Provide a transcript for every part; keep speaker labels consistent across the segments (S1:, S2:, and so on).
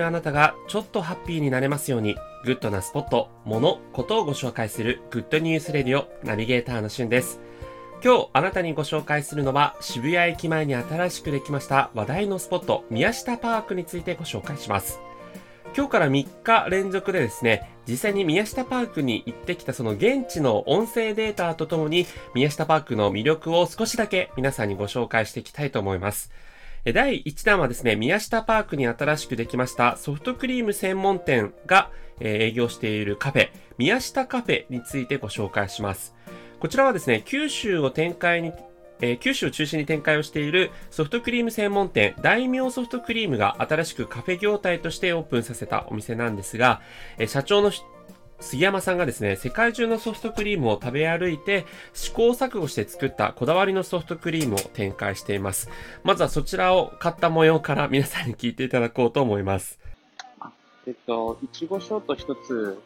S1: るあなたがちょっとハッピーになれますように、グッドなスポット、もの、ことをご紹介するグッドニュースレディオナビゲーターのしゅんです。今日あなたにご紹介するのは渋谷駅前に新しくできました話題のスポット宮下パークについてご紹介します。今日から3日連続でですね、実際に宮下パークに行ってきたその現地の音声データとともに宮下パークの魅力を少しだけ皆さんにご紹介していきたいと思います。第1弾はですね、宮下パークに新しくできましたソフトクリーム専門店が営業しているカフェ、宮下カフェについてご紹介します。こちらはですね、九州を展開にえー、九州を中心に展開をしているソフトクリーム専門店、大名ソフトクリームが新しくカフェ業態としてオープンさせたお店なんですが、え、社長の杉山さんがですね、世界中のソフトクリームを食べ歩いて、試行錯誤して作ったこだわりのソフトクリームを展開しています。まずはそちらを買った模様から皆さんに聞いていただこうと思います。
S2: えっと、いちごショート一つ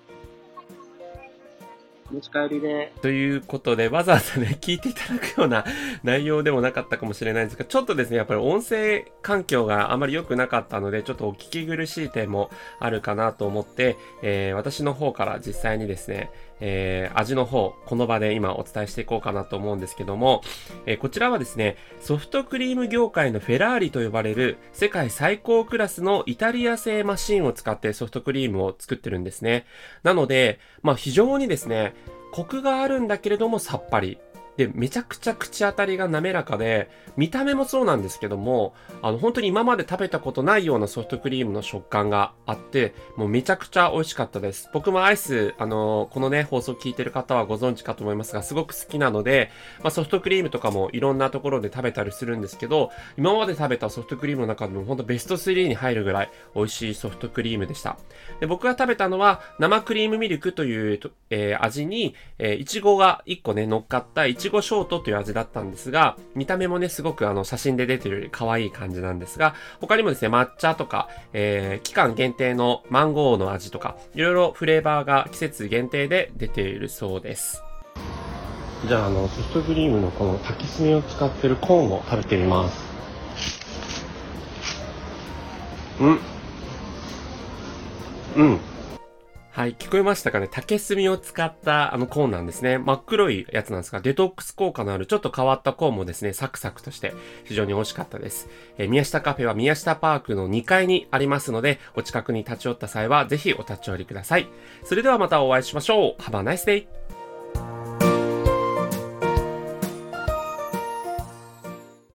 S2: 持ち帰りで。
S1: ということで、わざわざね、聞いていただくような内容でもなかったかもしれないんですが、ちょっとですね、やっぱり音声環境があまり良くなかったので、ちょっとお聞き苦しい点もあるかなと思って、えー、私の方から実際にですね、えー、味の方、この場で今お伝えしていこうかなと思うんですけども、えー、こちらはですね、ソフトクリーム業界のフェラーリと呼ばれる世界最高クラスのイタリア製マシンを使ってソフトクリームを作ってるんですね。なので、まあ非常にですね、コクがあるんだけれどもさっぱり。で、めちゃくちゃ口当たりが滑らかで、見た目もそうなんですけども、あの、本当に今まで食べたことないようなソフトクリームの食感があって、もうめちゃくちゃ美味しかったです。僕もアイス、あの、このね、放送聞いてる方はご存知かと思いますが、すごく好きなので、まあ、ソフトクリームとかもいろんなところで食べたりするんですけど、今まで食べたソフトクリームの中でも本当ベスト3に入るぐらい美味しいソフトクリームでした。で、僕が食べたのは、生クリームミルクという、えー、味に、えー、いちごが1個ね、乗っかったちごショートという味だったんですが、見た目もね、すごくあの、写真で出てるより可愛い感じなんですが、他にもですね、抹茶とか、えー、期間限定のマンゴーの味とか、いろいろフレーバーが季節限定で出ているそうです。じゃあ、あの、ソフトクリームのこの炊き炭を使ってるコーンを食べてみます。うん。うん。はい、聞こえましたかね？竹炭を使ったあのコーンなんですね。真っ黒いやつなんですが、デトックス効果のあるちょっと変わったコーンもですね、サクサクとして非常に美味しかったです。えー、宮下カフェは宮下パークの2階にありますので、お近くに立ち寄った際はぜひお立ち寄りください。それではまたお会いしましょう。Have a nice day!